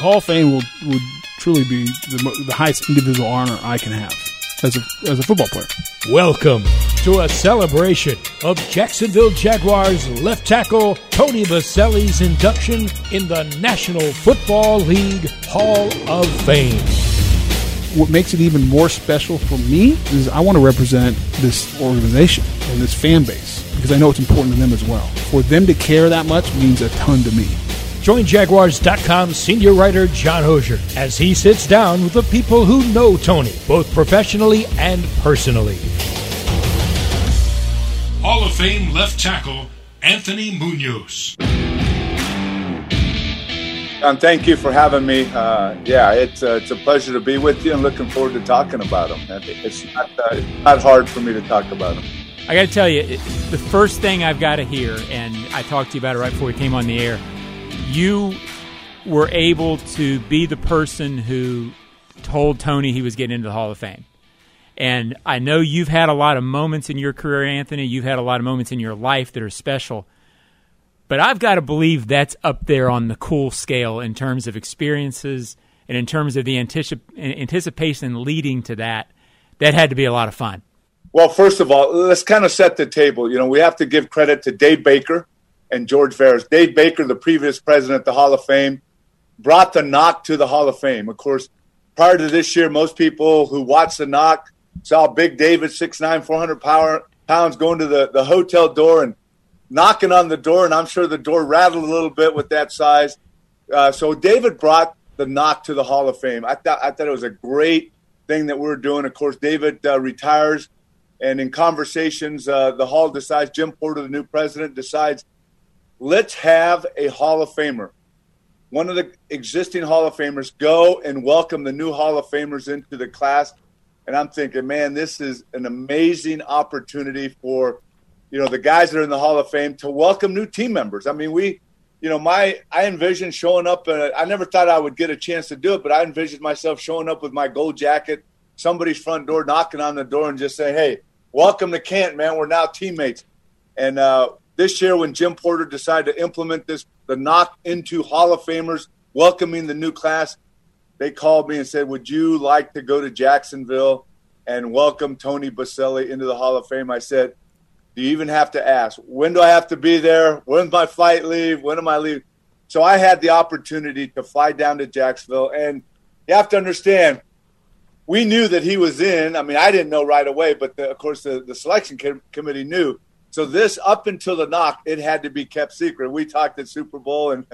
Hall of Fame will would truly be the, the highest individual honor I can have as a as a football player. Welcome to a celebration of Jacksonville Jaguars left tackle Tony Boselli's induction in the National Football League Hall of Fame. What makes it even more special for me is I want to represent this organization and this fan base because I know it's important to them as well. For them to care that much means a ton to me. Join Jaguars.com senior writer John Oehser as he sits down with the people who know Tony, both professionally and personally. Hall of Fame left tackle Anthony Munoz. John, thank you for having me. Uh, yeah, it's uh, it's a pleasure to be with you, and looking forward to talking about them. It's not uh, it's not hard for me to talk about them. I got to tell you, the first thing I've got to hear, and I talked to you about it right before we came on the air. You were able to be the person who told Tony he was getting into the Hall of Fame. And I know you've had a lot of moments in your career, Anthony. You've had a lot of moments in your life that are special. But I've got to believe that's up there on the cool scale in terms of experiences and in terms of the anticip- anticipation leading to that. That had to be a lot of fun. Well, first of all, let's kind of set the table. You know, we have to give credit to Dave Baker and George Veras. Dave Baker, the previous president of the Hall of Fame, brought the knock to the Hall of Fame. Of course, prior to this year, most people who watched the knock saw Big David, 6'9", 400 power, pounds, going to the, the hotel door and knocking on the door, and I'm sure the door rattled a little bit with that size. Uh, so David brought the knock to the Hall of Fame. I thought I thought it was a great thing that we are doing. Of course, David uh, retires, and in conversations, uh, the Hall decides. Jim Porter, the new president, decides, let's have a Hall of Famer. One of the existing Hall of Famers go and welcome the new Hall of Famers into the class. And I'm thinking, man, this is an amazing opportunity for you know, the guys that are in the Hall of Fame to welcome new team members. I mean, we, you know, my I envisioned showing up. Uh, I never thought I would get a chance to do it, but I envisioned myself showing up with my gold jacket, somebody's front door, knocking on the door, and just saying, "Hey, welcome to Kent, man. We're now teammates." And uh, this year, when Jim Porter decided to implement this, the knock into Hall of Famers, welcoming the new class, they called me and said, "Would you like to go to Jacksonville and welcome Tony Boselli into the Hall of Fame?" I said do you even have to ask? When do I have to be there? When's my flight leave? When am I leave? So I had the opportunity to fly down to Jacksonville, and you have to understand, we knew that he was in. I mean, I didn't know right away, but the, of course the, the selection com- committee knew. So this, up until the knock, it had to be kept secret. We talked at Super Bowl, and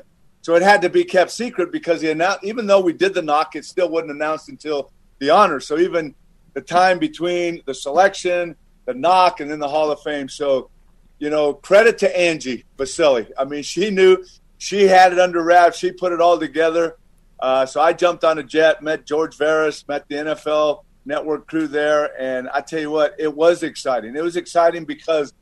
so it had to be kept secret because the annou- even though we did the knock, it still wasn't announced until the honor. So even the time between the selection the knock, and then the Hall of Fame. So, you know, credit to Angie Boselli. I mean, she knew she had it under wraps. She put it all together. Uh, so I jumped on a jet, met George Veras, met the NFL network crew there, and I tell you what, it was exciting. It was exciting because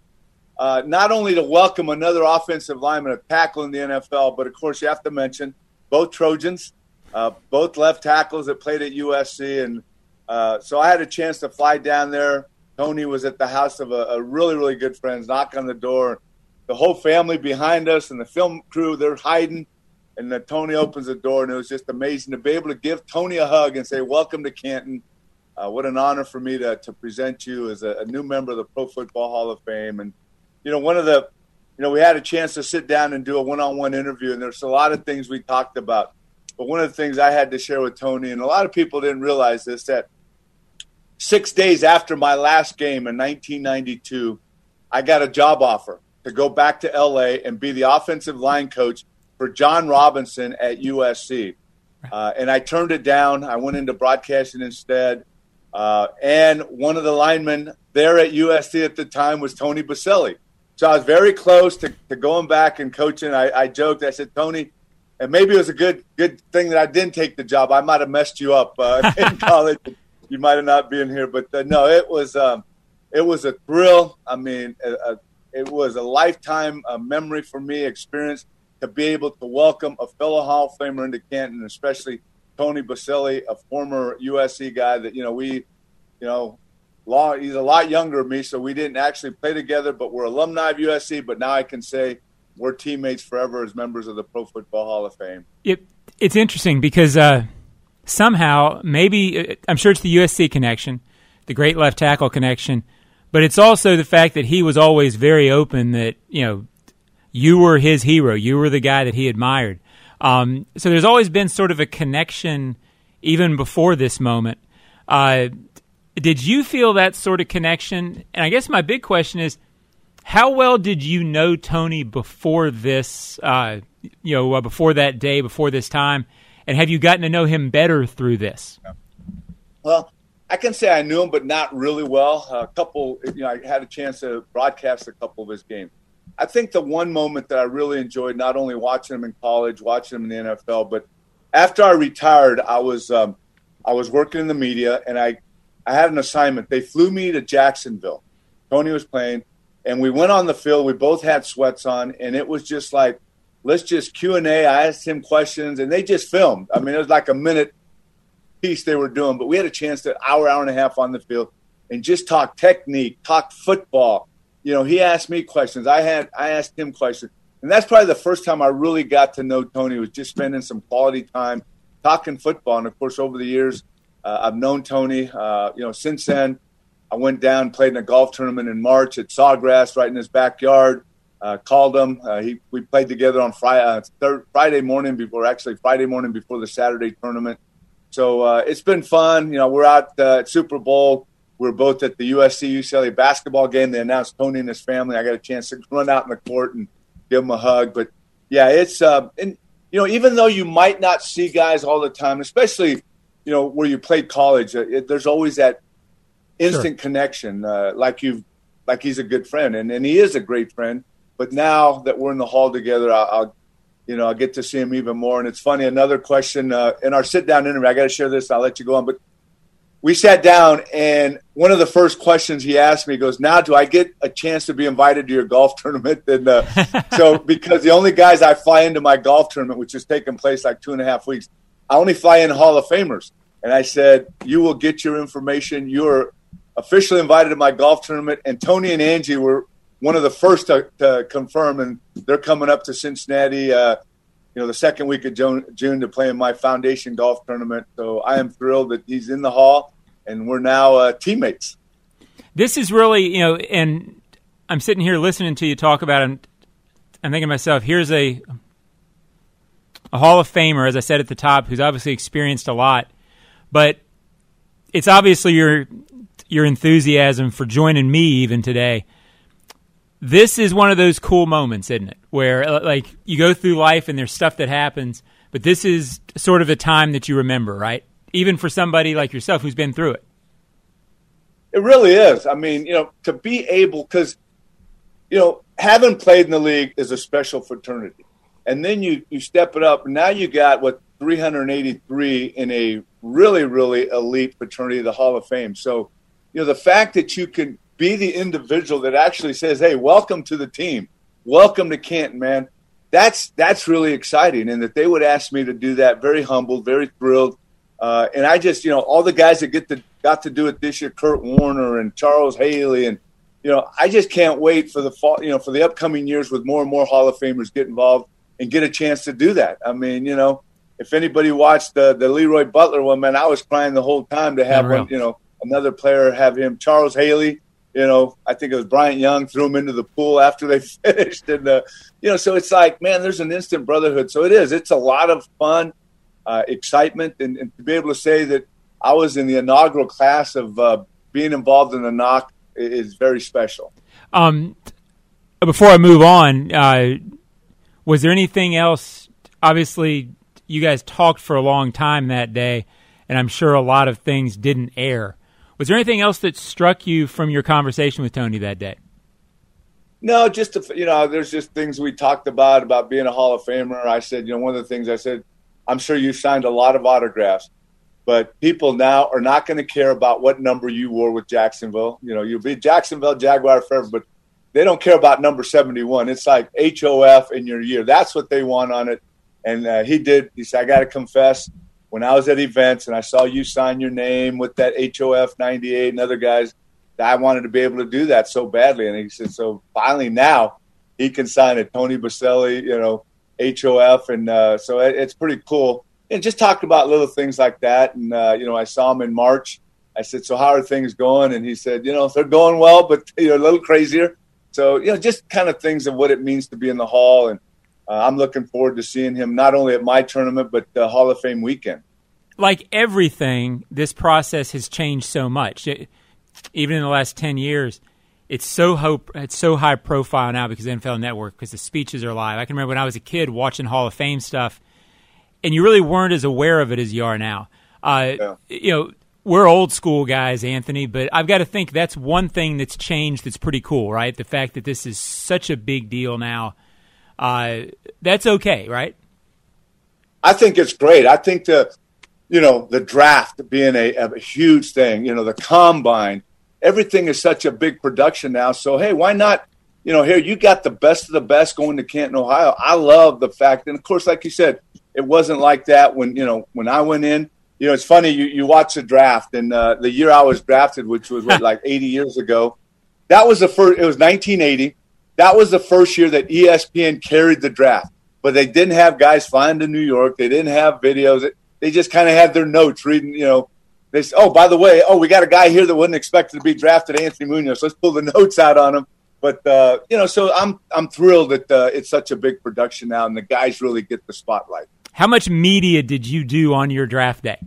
uh, not only to welcome another offensive lineman, a tackle in the NFL, but of course you have to mention both Trojans, uh, both left tackles that played at USC, and uh, so I had a chance to fly down there, Tony was at the house of a, a really, really good friend, knock on the door. The whole family behind us and the film crew, they're hiding. And then Tony opens the door, and it was just amazing to be able to give Tony a hug and say, Welcome to Canton. Uh, what an honor for me to, to present you as a, a, new member of the Pro Football Hall of Fame. And, you know, one of the, you know, we had a chance to sit down and do a one on one interview, and there's a lot of things we talked about. But one of the things I had to share with Tony, and a lot of people didn't realize this, that six days after my last game in 1992, I got a job offer to go back to LA and be the offensive line coach for John Robinson at USC. Uh, and I turned it down. I went into broadcasting instead. Uh, and one of the linemen there at USC at the time was Tony Boselli. So I was very close to, to going back and coaching. I, I joked. I said, Tony, and maybe it was a good good thing that I didn't take the job. I might have messed you up uh, in college you might have not been here, but uh, no, it was um, it was a thrill. I mean, a, a, it was a lifetime a memory for me, experience to be able to welcome a fellow Hall of Famer into Canton, especially Tony Boselli, a former USC guy that you know we, you know, he's a lot younger than me, so we didn't actually play together, but we're alumni of USC. But now I can say we're teammates forever as members of the Pro Football Hall of Fame. It, it's interesting because uh, somehow, maybe uh, I'm sure it's the USC connection, the great left tackle connection, but it's also the fact that he was always very open that you know you were his hero, you were the guy that he admired. Um, so there's always been sort of a connection even before this moment. Uh, did you feel that sort of connection? And I guess my big question is, how well did you know Tony before this? Uh, you know, uh, before that day, before this time, and have you gotten to know him better through this? Well, I can say I knew him, but not really well. A couple, you know, I had a chance to broadcast a couple of his games. I think the one moment that I really enjoyed, not only watching him in college, watching him in the NFL, but after I retired, I was um, I was working in the media, and I I had an assignment. They flew me to Jacksonville. Tony was playing, and we went on the field. We both had sweats on, and it was just like, let's just Q and A. I asked him questions, and they just filmed. I mean, it was like a minute piece they were doing, but we had a chance to hour, hour and a half on the field, and just talk technique, talk football. You know, he asked me questions. I had I asked him questions, and that's probably the first time I really got to know Tony. Was just spending some quality time talking football, and of course, over the years uh, I've known Tony. Uh, you know, since then, I went down, played in a golf tournament in March at Sawgrass, right in his backyard. Uh, called him. Uh, he we played together on Friday, uh, Friday morning before, actually Friday morning before the Saturday tournament. So uh, it's been fun. You know, we're out at Super Bowl. We're both at the USC UCLA basketball game. They announced Tony and his family. I got a chance to run out in the court and give him a hug. But yeah, it's and you know, even though you might not see guys all the time, especially you know where you played college, uh, it, there's always that instant sure. connection. Uh, like you, like he's a good friend, and and he is a great friend. But now that we're in the hall together, I'll, I'll you know, I get to see him even more. And it's funny. Another question uh, in our sit down interview. I got to share this. I'll let you go on. But we sat down, and one of the first questions he asked me goes, "Now, do I get a chance to be invited to your golf tournament?" And uh, so, because the only guys I fly into my golf tournament, which is taking place like two and a half weeks, I only fly in Hall of Famers. And I said, You will get your information. You're officially invited to my golf tournament. And Tony and Angie were one of the first to, to confirm, and they're coming up to Cincinnati, uh, you know, the second week of June, to play in my foundation golf tournament. So I am thrilled that he's in the hall, and we're now uh, teammates. This is really, you know, and I'm sitting here listening to you talk about it. I'm thinking to myself, here's a a Hall of Famer, as I said at the top, who's obviously experienced a lot, but it's obviously your your enthusiasm for joining me even today. This is one of those cool moments, isn't it? Where uh, like you go through life and there's stuff that happens, but this is sort of a time that you remember, right? Even for somebody like yourself who's been through it. It really is. I mean, you know, to be able because you know, having played in the league is a special fraternity and then you you step it up. Now you got what 383 in a really really elite fraternity, the Hall of Fame. So, you know, the fact that you can be the individual that actually says, "Hey, welcome to the team, welcome to Canton, man." That's that's really exciting, and that they would ask me to do that. Very humbled, very thrilled, uh, and I just you know all the guys that get to got to do it this year, Kurt Warner and Charles Haley and you know, I just can't wait for the fall, you know, for the upcoming years with more and more Hall of Famers get involved and get a chance to do that. I mean, you know, if anybody watched the the Leroy Butler one, man, I was crying the whole time to have one, you know, another player have him. Charles Haley, you know, I think it was Bryant Young threw him into the pool after they finished, and uh, you know, so it's like, man, there's an instant brotherhood. So it is. It's a lot of fun, uh, excitement, and, and, to be able to say that I was in the inaugural class of uh, being involved in the knock is very special. Um, before I move on, uh, was there anything else? Obviously, you guys talked for a long time that day, and I'm sure a lot of things didn't air. Was there anything else that struck you from your conversation with Tony that day? No, just to, you know, there's just things we talked about about being a Hall of Famer. I said, you know, one of the things I said, I'm sure you signed a lot of autographs, but people now are not going to care about what number you wore with Jacksonville. You know, you'll be Jacksonville Jaguar forever, but they don't care about number 71. It's like HOF in your year. That's what they want on it. And uh, he did. He said, I got to confess, when I was at events and I saw you sign your name with that HOF 98 and other guys, I wanted to be able to do that so badly. And he said, so finally now he can sign it. Tony Boselli, you know, HOF, and uh, so it, it's pretty cool. And just talked about little things like that. And uh, you know, I saw him in March. I said, "So how are things going?" And he said, "You know, they're going well, but you know, a little crazier." So you know, just kind of things of what it means to be in the Hall, and uh, I'm looking forward to seeing him not only at my tournament but the Hall of Fame weekend. Like everything, this process has changed so much. It, even in the last ten years, it's so hope it's so high profile now because NFL Network because the speeches are live. I can remember when I was a kid watching Hall of Fame stuff, and you really weren't as aware of it as you are now. Uh, yeah. You know, we're old school guys, Anthony, but I've got to think that's one thing that's changed. That's pretty cool, right? The fact that this is such a big deal now. Uh, that's okay, right? I think it's great. I think the, you know, the draft being a, a huge thing. You know, the combine everything is such a big production now. So hey, why not? You know, here you got the best of the best going to Canton, Ohio. I love the fact, and of course, like you said, it wasn't like that when you know when I went in. You know, it's funny you you watch the draft, and uh, the year I was drafted, which was what, like 80 years ago, that was the first. It was 1980. That was the first year that ESPN carried the draft, but they didn't have guys flying to New York. They didn't have videos. They just kind of had their notes reading. You know, they said, oh, by the way, oh, we got a guy here that wasn't expected to be drafted, Anthony Munoz. Let's pull the notes out on him. But uh, you know, so I'm I'm thrilled that uh, it's such a big production now, and the guys really get the spotlight. How much media did you do on your draft day?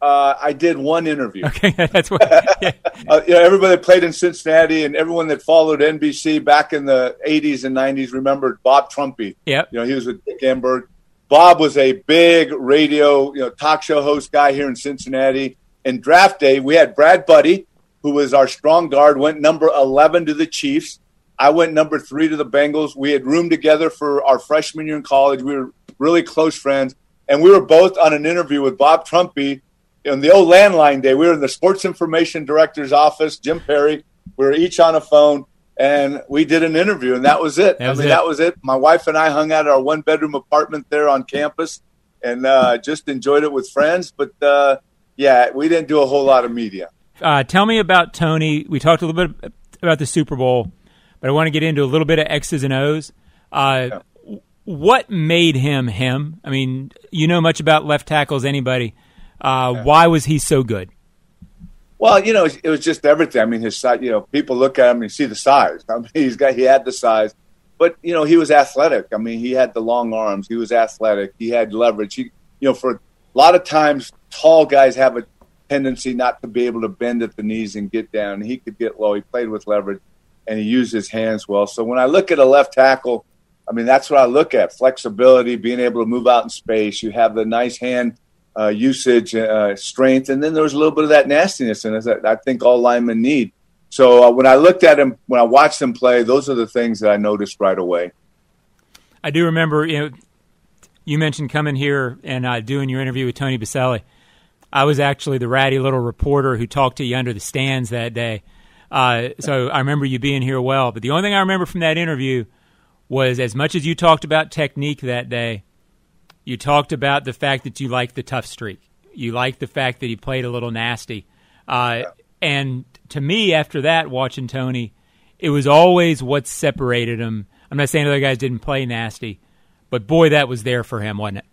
Uh, I did one interview. Okay, that's what. Yeah. uh, you know, everybody that played in Cincinnati and everyone that followed NBC back in the '80s and '90s remembered Bob Trumpy. Yeah, you know, he was with Dick Enberg. Bob was a big radio, you know, talk show host guy here in Cincinnati in draft day, we had Brad Budde, who was our strong guard, went number 11 to the Chiefs. I went number three to the Bengals. We had roomed together for our freshman year in college. We were really close friends. And we were both on an interview with Bob Trumpy in the old landline day. We were in the sports information director's office, Jim Perry. We were each on a phone and we did an interview and that was it. That was I mean, it. that was it. My wife and I hung out at our one bedroom apartment there on campus and uh, just enjoyed it with friends. But, uh, yeah, we didn't do a whole lot of media. Uh, tell me about Tony. We talked a little bit about the Super Bowl, but I want to get into a little bit of X's and O's. Uh, yeah. What made him him? I mean, you know much about left tackles, anybody. Uh, yeah. Why was he so good? Well, you know, it was just everything. I mean, his size. You know, people look at him and see the size. I mean, he's got he had the size, but you know, he was athletic. I mean, he had the long arms. He was athletic. He had leverage. He, you know, for a lot of times tall guys have a tendency not to be able to bend at the knees and get down. He could get low. He played with leverage and he used his hands well. So when I look at a left tackle, I mean, that's what I look at flexibility, being able to move out in space. You have the nice hand uh, usage, uh, strength, and then there was a little bit of that nastiness in it that I think all linemen need. So uh, when I looked at him, when I watched him play, those are the things that I noticed right away. I do remember, you know, you mentioned coming here and uh, doing your interview with Tony Boselli. I was actually the ratty little reporter who talked to you under the stands that day. Uh, so I remember you being here well. But the only thing I remember from that interview was as much as you talked about technique that day, you talked about the fact that you liked the tough streak. You liked the fact that he played a little nasty. Uh, and to me, after that, watching Tony, it was always what separated him. I'm not saying other guys didn't play nasty, but boy, that was there for him, wasn't it?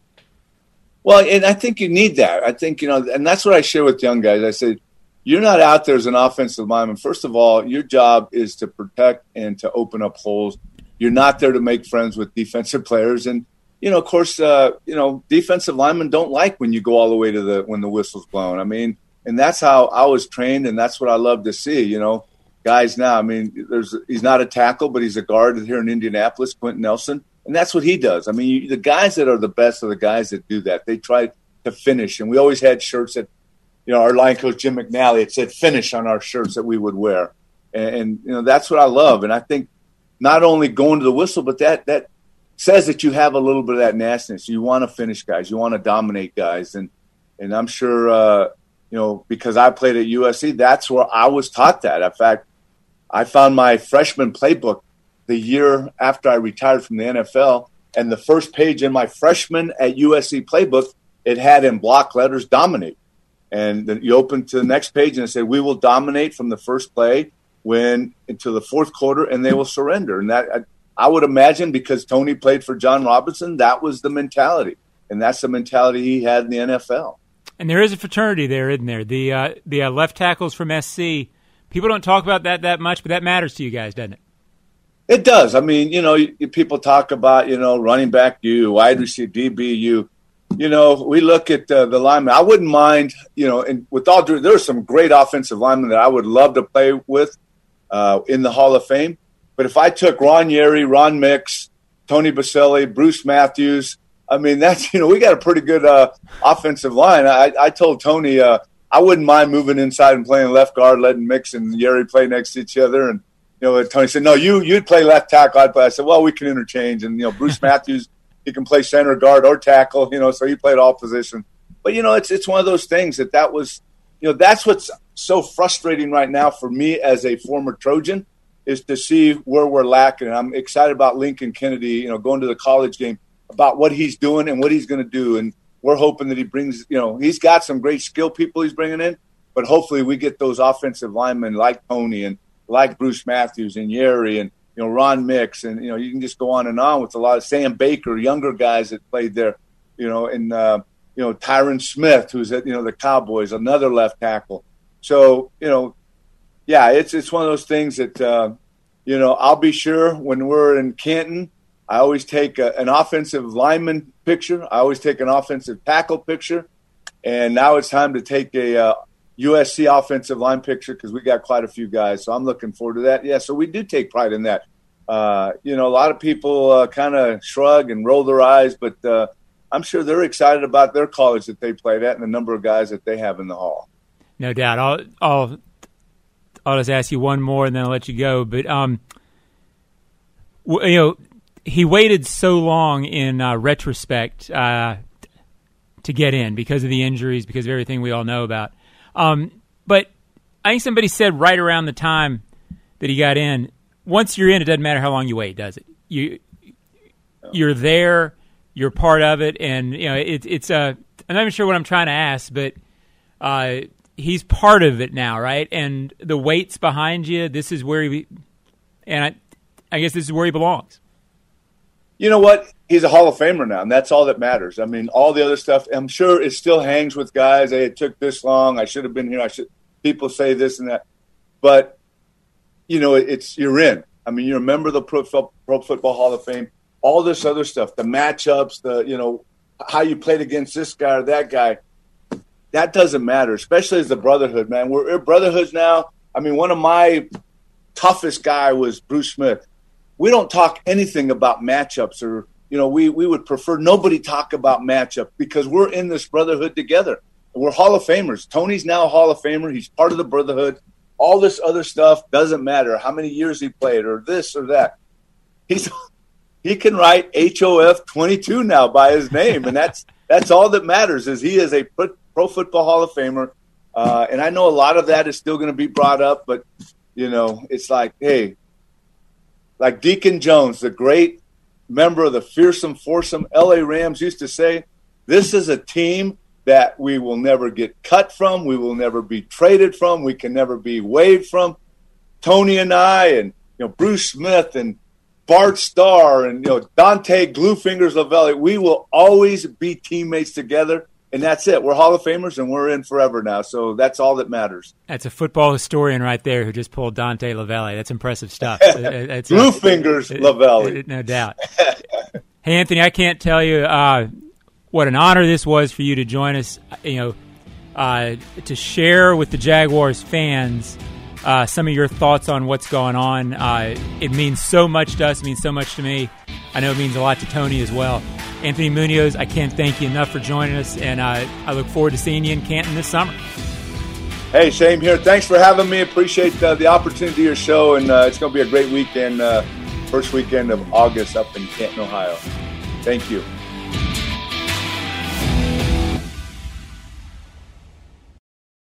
Well, and I think you need that. I think, you know, and that's what I share with young guys. I say, you're not out there as an offensive lineman. First of all, your job is to protect and to open up holes. You're not there to make friends with defensive players. And, you know, of course, uh, you know, defensive linemen don't like when you go all the way to the when the whistle's blown. I mean, and that's how I was trained, and that's what I love to see. You know, guys now. I mean, there's he's not a tackle, but he's a guard here in Indianapolis, Quenton Nelson and that's what he does. I mean, you, the guys that are the best are the guys that do that. They try to finish, and we always had shirts that, you know, our line coach Jim McNally it said "finish" on our shirts that we would wear, and, and you know that's what I love. And I think not only going to the whistle, but that that says that you have a little bit of that nastiness. You want to finish guys, you want to dominate guys, and and I'm sure uh, you know because I played at USC, that's where I was taught that. In fact, I found my freshman playbook the year after I retired from the NFL. And the first page in my freshman at USC playbook, it had in block letters dominate. And then you open to the next page and it said, We will dominate from the first play when into the fourth quarter and they will surrender. And that I would imagine because Tony played for John Robinson, that was the mentality, and that's the mentality he had in the NFL. And there is a fraternity there, isn't there? The uh, the uh, left tackles from SC. People don't talk about that that much, but that matters to you guys, doesn't it? It does. I mean, you know, you, people talk about you know running back you, wide receiver DB you. You know, we look at uh, the linemen. I wouldn't mind, you know, and with all due, there's some great offensive linemen that I would love to play with uh, in the Hall of Fame. But if I took Ron Yary, Ron Mix, Tony Boselli, Bruce Matthews, I mean, that's, you know, we got a pretty good uh, offensive line. I, I told Tony uh, I wouldn't mind moving inside and playing left guard, letting Mix and Yary play next to each other. And, you know, Tony said, no, you, you'd play left tackle. I'd play. I said, well, we can interchange. And, you know, Bruce Matthews, he can play center guard or tackle, you know, so he played all positions. But, you know, it's, it's one of those things that that was, you know, that's what's so frustrating right now for me as a former Trojan – is to see where we're lacking. And I'm excited about Lincoln Kennedy, you know, going to the college game about what he's doing and what he's going to do. And we're hoping that he brings, you know, he's got some great skill people he's bringing in, but hopefully we get those offensive linemen like Tony and like Bruce Matthews and Yary and, you know, Ron Mix. And, you know, you can just go on and on with a lot of Sam Baker, younger guys that played there, you know, and, uh, you know, Tyron Smith, who's at, you know, the Cowboys, another left tackle. So, you know, yeah, it's it's one of those things that uh, you know I'll be sure when we're in Canton. I always take a, an offensive lineman picture. I always take an offensive tackle picture, and now it's time to take a uh, USC offensive line picture because we got quite a few guys. So I'm looking forward to that. Yeah, so we do take pride in that. Uh, you know, a lot of people uh, kind of shrug and roll their eyes, but uh, I'm sure they're excited about their college that they played at and the number of guys that they have in the hall. No doubt. I'll, I'll I'll just ask you one more and then I'll let you go. But um, you know, he waited so long in uh, retrospect uh, to get in because of the injuries, because of everything we all know about. Um, but I think somebody said right around the time that he got in, once you're in, it doesn't matter how long you wait, does it? You you're there, you're part of it, and you know it, it's. Uh, I'm not even sure what I'm trying to ask, but uh, he's part of it now, right? And the weight's behind you. This is where he, and I, I guess this is where he belongs. You know what? He's a Hall of Famer now, and that's all that matters. I mean, all the other stuff, I'm sure it still hangs with guys. Hey, it took this long. I should have been here. I should. People say this and that, but you know, it's you're in. I mean, you're a member of the Pro, Pro Football Hall of Fame. All this other stuff, the matchups, the you know, how you played against this guy or that guy that doesn't matter, especially as the brotherhood, man. We're, we're brotherhoods now. I mean, one of my toughest guy was Bruce Smith. We don't talk anything about matchups or you know, we, we would prefer nobody talk about matchup because we're in this brotherhood together. We're Hall of Famers. Tony's now a Hall of Famer. He's part of the brotherhood. All this other stuff doesn't matter. How many years he played or this or that. He's he can write HOF 22 now by his name, and that's that's all that matters. Is he is a Pro Football Hall of Famer. Uh, and I know a lot of that is still going to be brought up, but you know, it's like, hey, like Deacon Jones, the great member of the fearsome foursome LA Rams used to say, this is a team that we will never get cut from, we will never be traded from, we can never be waived from. Tony and I and you know Bruce Smith and Bart Starr and you know Dante Gluefingers Lavelli, we will always be teammates together and that's it. We're Hall of Famers, and we're in forever now. So that's all that matters. That's a football historian right there who just pulled Dante Lavelli. That's impressive stuff. It's, Blue fingers, Lavelli. No doubt. hey, Anthony, I can't tell you uh, what an honor this was for you to join us. You know, uh, to share with the Jaguars fans uh, some of your thoughts on what's going on. Uh, it means so much to us. It means so much to me. I know it means a lot to Tony as well. Anthony Munoz, I can't thank you enough for joining us, and uh, I look forward to seeing you in Canton this summer. Hey, same here. Thanks for having me. Appreciate uh, the opportunity your show, and uh, it's going to be a great weekend, uh, first weekend of August up in Canton, Ohio. Thank you.